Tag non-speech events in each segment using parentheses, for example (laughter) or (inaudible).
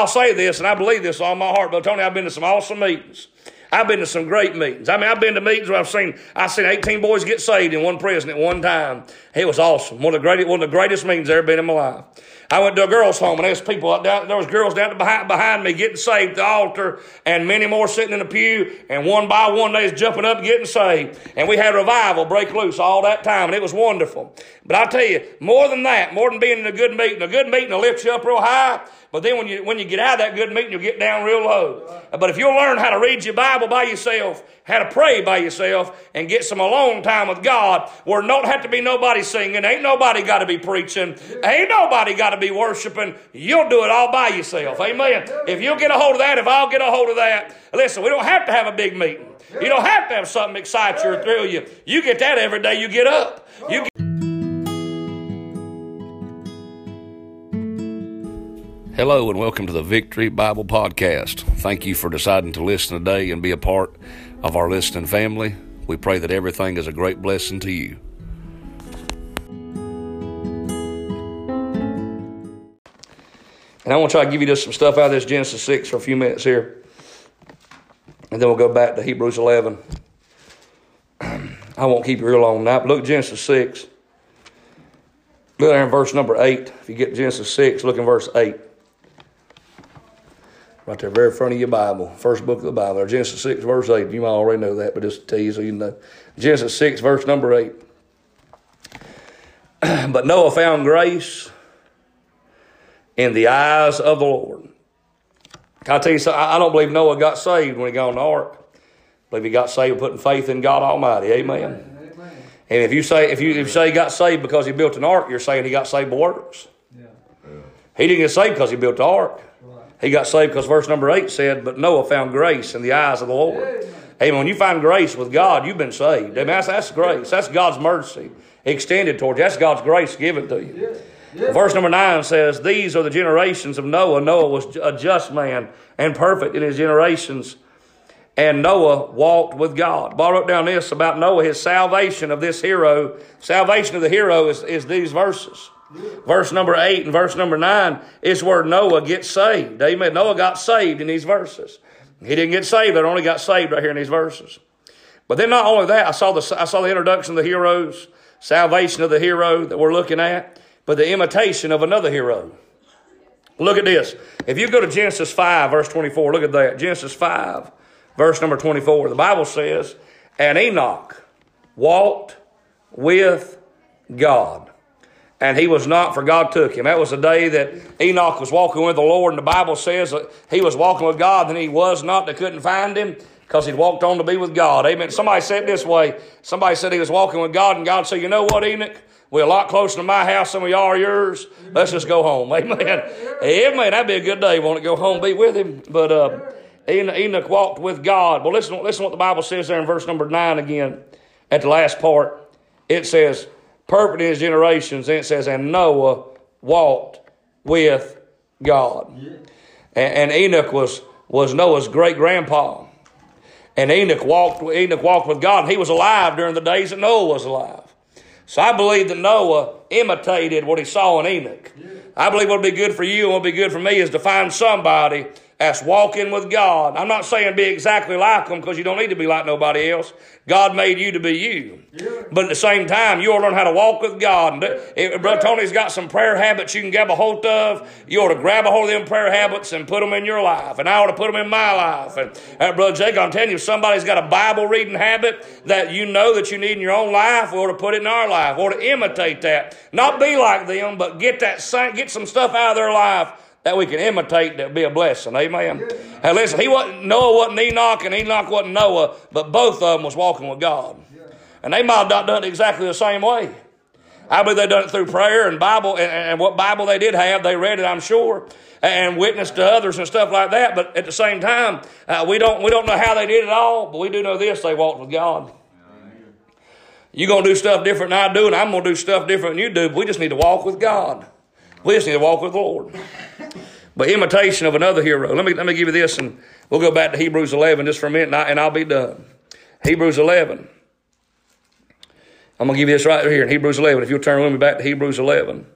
I'll say this, and I believe this all my heart, but Tony, I've been to some awesome meetings. I've been to some great meetings. I mean, I've been to meetings where I've seen I've seen 18 boys get saved in one prison at one time. It was awesome. One of the greatest one of the greatest meetings I've ever been in my life. I went to a girls' home and there was people down, there was girls down behind, behind me getting saved at the altar and many more sitting in the pew and one by one they was jumping up getting saved. And we had revival break loose all that time and it was wonderful. But I tell you, more than that, more than being in a good meeting, a good meeting will lift you up real high. But then when you, when you get out of that good meeting, you'll get down real low. But if you'll learn how to read your Bible by yourself, how to pray by yourself, and get some alone time with God, where don't have to be nobody singing, ain't nobody got to be preaching, ain't nobody got to be worshiping, you'll do it all by yourself. Amen. If you'll get a hold of that, if I'll get a hold of that, listen, we don't have to have a big meeting. You don't have to have something excite you or thrill you. You get that every day you get up. You get Hello and welcome to the Victory Bible Podcast. Thank you for deciding to listen today and be a part of our listening family. We pray that everything is a great blessing to you. And I want to try to give you just some stuff out of this Genesis 6 for a few minutes here. And then we'll go back to Hebrews 11. (clears throat) I won't keep you real long now. Look Genesis 6. Look there in verse number 8. If you get Genesis 6, look in verse 8. Right there, very front of your Bible, first book of the Bible, or Genesis 6, verse 8. You might already know that, but just to tell you so you know. Genesis 6, verse number 8. (clears throat) but Noah found grace in the eyes of the Lord. Can I tell you something? I don't believe Noah got saved when he got on the ark. I believe he got saved putting faith in God Almighty. Amen. Amen. And if you say if you, if you say he got saved because he built an ark, you're saying he got saved by works. Yeah. He didn't get saved because he built the ark. He got saved because verse number 8 said, But Noah found grace in the eyes of the Lord. Amen. Amen. When you find grace with God, you've been saved. Amen. That's, that's grace. That's God's mercy extended towards you. That's God's grace given to you. Yeah. Verse number 9 says, These are the generations of Noah. Noah was a just man and perfect in his generations. And Noah walked with God. I wrote down this about Noah, his salvation of this hero. Salvation of the hero is, is these verses. Verse number 8 and verse number 9 is where Noah gets saved. Amen. Noah got saved in these verses. He didn't get saved, but only got saved right here in these verses. But then not only that, I saw the, I saw the introduction of the heroes, salvation of the hero that we're looking at, but the imitation of another hero. Look at this. If you go to Genesis 5, verse 24, look at that. Genesis 5, verse number 24. The Bible says, And Enoch walked with God and he was not, for God took him. That was the day that Enoch was walking with the Lord, and the Bible says that he was walking with God, and he was not, they couldn't find him because he'd walked on to be with God. Amen. Somebody said this way. Somebody said he was walking with God, and God said, You know what, Enoch? We're a lot closer to my house than we are yours. Let's just go home. (laughs) Amen. Amen. That'd be a good day. Want to go home, be with him. But uh, Enoch walked with God. Well, listen, listen what the Bible says there in verse number 9 again at the last part. It says, perfect in his generations. And it says, and Noah walked with God. And, and, Enoch was, was Noah's great grandpa. And Enoch walked, Enoch walked with God. He was alive during the days that Noah was alive. So I believe that Noah imitated what he saw in Enoch. I believe what would be good for you and what would be good for me is to find somebody that's walking with God. I'm not saying be exactly like them because you don't need to be like nobody else. God made you to be you. Yeah. But at the same time, you ought to learn how to walk with God. If Brother Tony's got some prayer habits you can grab a hold of, you ought to grab a hold of them prayer habits and put them in your life. And I ought to put them in my life. And uh, Brother Jake, I'm telling you, if somebody's got a Bible reading habit that you know that you need in your own life, we ought to put it in our life. We ought to imitate that. Not be like them, but get that get some stuff out of their life that we can imitate that be a blessing. Amen. Yeah. And listen, he wasn't Noah wasn't Enoch and Enoch wasn't Noah, but both of them was walking with God. And they might have not done it exactly the same way. I believe they done it through prayer and Bible and, and what Bible they did have, they read it, I'm sure, and witnessed to others and stuff like that. But at the same time, uh, we don't we don't know how they did it all, but we do know this: they walked with God. You're gonna do stuff different than I do, and I'm gonna do stuff different than you do. But we just need to walk with God. We just need to walk with the Lord. But imitation of another hero. Let me, let me give you this, and we'll go back to Hebrews 11 just for a minute, and, I, and I'll be done. Hebrews 11. I'm going to give you this right here in Hebrews 11. If you'll turn with me back to Hebrews 11.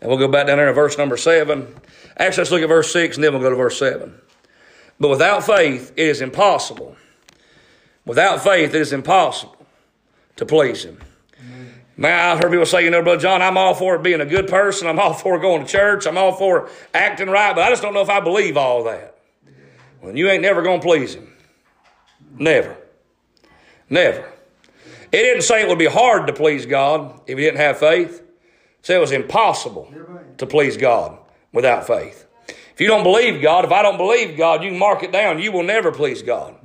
And we'll go back down there to verse number 7. Actually, let's look at verse 6 and then we'll go to verse 7. But without faith, it is impossible. Without faith, it is impossible to please Him. Man, I've heard people say, you know, Brother John, I'm all for being a good person. I'm all for going to church. I'm all for acting right, but I just don't know if I believe all that. Well, you ain't never going to please Him. Never. Never. It didn't say it would be hard to please God if you didn't have faith. It said it was impossible to please God without faith. If you don't believe God, if I don't believe God, you can mark it down. You will never please God.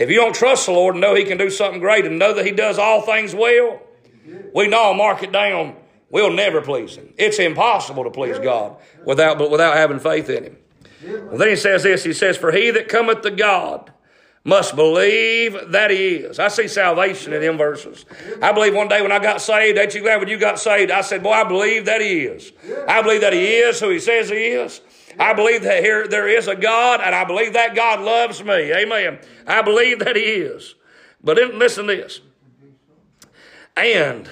If you don't trust the Lord and know He can do something great and know that He does all things well, we know, mark it down, we'll never please Him. It's impossible to please God without, but without having faith in Him. Well, then He says this He says, For he that cometh to God, must believe that he is. I see salvation in them verses. I believe one day when I got saved, ain't you glad when you got saved? I said, boy, I believe that he is. I believe that he is who he says he is. I believe that here there is a God, and I believe that God loves me. Amen. I believe that He is. But then, listen to this. And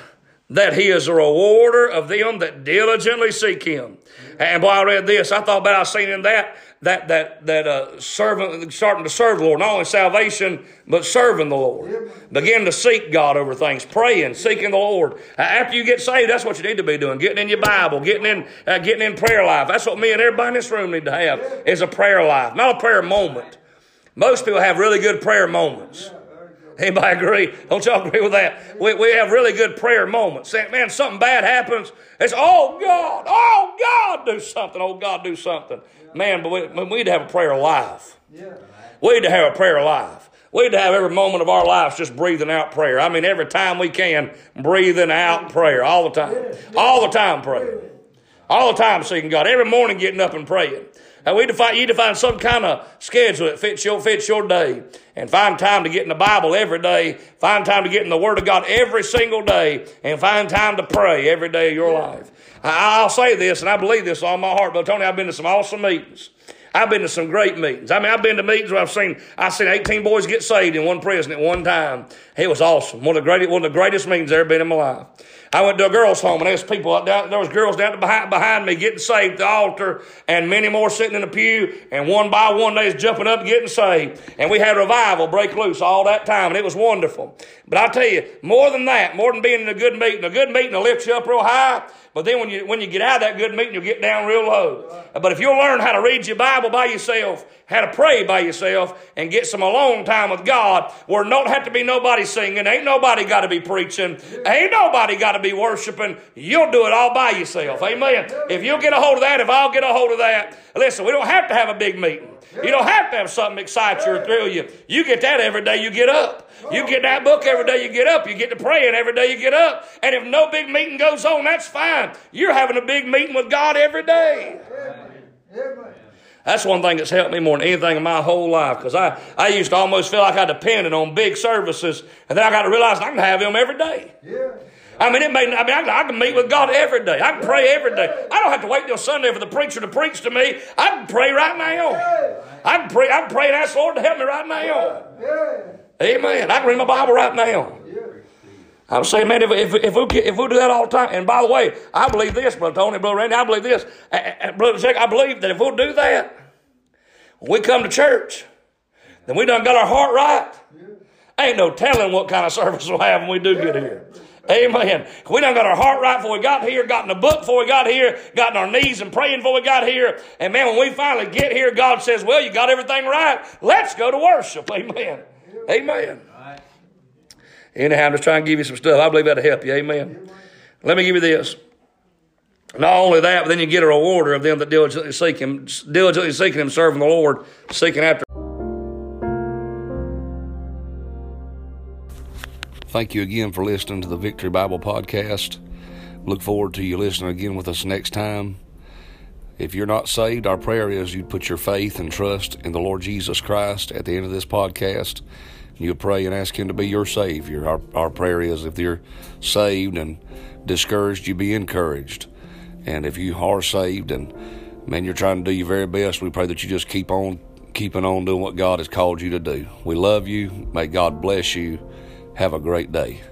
that He is a rewarder of them that diligently seek Him. And boy, I read this. I thought about I seen in that that that that uh, servant starting to serve the Lord, not only salvation but serving the Lord. Begin to seek God over things, praying, seeking the Lord. Uh, after you get saved, that's what you need to be doing: getting in your Bible, getting in uh, getting in prayer life. That's what me and everybody in this room need to have is a prayer life, not a prayer moment. Most people have really good prayer moments. Anybody agree? Don't y'all agree with that? We, we have really good prayer moments. Man, something bad happens. It's, oh God, oh God, do something. Oh God, do something. Man, but we, we need to have a prayer life. We need to have a prayer life. We need to have every moment of our lives just breathing out prayer. I mean, every time we can, breathing out prayer all the time. All the time praying. All the time seeking God. Every morning getting up and praying. And we define, you define some kind of schedule that fits your, fits your day. And find time to get in the Bible every day. Find time to get in the Word of God every single day. And find time to pray every day of your life. I, will say this, and I believe this on my heart, but Tony, I've been to some awesome meetings. I've been to some great meetings. I mean, I've been to meetings where I've seen I've seen 18 boys get saved in one prison at one time. It was awesome. One of the greatest one of the greatest meetings I've ever been in my life. I went to a girls' home and there was people up down, there was girls down behind, behind me getting saved at the altar and many more sitting in the pew and one by one they was jumping up getting saved. And we had revival break loose all that time and it was wonderful. But I tell you, more than that, more than being in a good meeting, a good meeting will lift you up real high. But then when you, when you get out of that good meeting, you'll get down real low. But if you'll learn how to read your Bible by yourself, how to pray by yourself, and get some alone time with God, where don't have to be nobody singing, ain't nobody got to be preaching, ain't nobody got to be worshiping, you'll do it all by yourself. Amen. If you'll get a hold of that, if I'll get a hold of that, listen, we don't have to have a big meeting. You don't have to have something excite you or thrill you. You get that every day you get up. You get that book every day you get up. You get to praying every day you get up. And if no big meeting goes on, that's fine. You're having a big meeting with God every day. That's one thing that's helped me more than anything in my whole life because I, I used to almost feel like I depended on big services, and then I got to realize I can have them every day. Yeah. I mean, it may, I mean, I, can meet with God every day. I can pray every day. I don't have to wait till Sunday for the preacher to preach to me. I can pray right now. I can pray, I can pray and ask the Lord to help me right now. Amen. I can read my Bible right now. I'm saying, man, if, if, if, we, if we do that all the time, and by the way, I believe this, Brother Tony, Brother Randy, I believe this. Brother Jack, I believe that if we'll do that, when we come to church, then we done got our heart right. Ain't no telling what kind of (laughs) service we'll have when we do get here. Amen. We done got our heart right before we got here, got in the book before we got here, got on our knees and praying before we got here. And man, when we finally get here, God says, well, you got everything right. Let's go to worship. Amen. Amen. Anyhow, I'm just trying to give you some stuff. I believe that'll help you. Amen. Let me give you this. Not only that, but then you get a rewarder of them that diligently seek Him, diligently seeking Him, serving the Lord, seeking after. Thank you again for listening to the Victory Bible Podcast. Look forward to you listening again with us next time. If you're not saved, our prayer is you'd put your faith and trust in the Lord Jesus Christ at the end of this podcast. You pray and ask Him to be your Savior. Our, our prayer is if you're saved and discouraged, you be encouraged. And if you are saved and man, you're trying to do your very best, we pray that you just keep on keeping on doing what God has called you to do. We love you. May God bless you. Have a great day.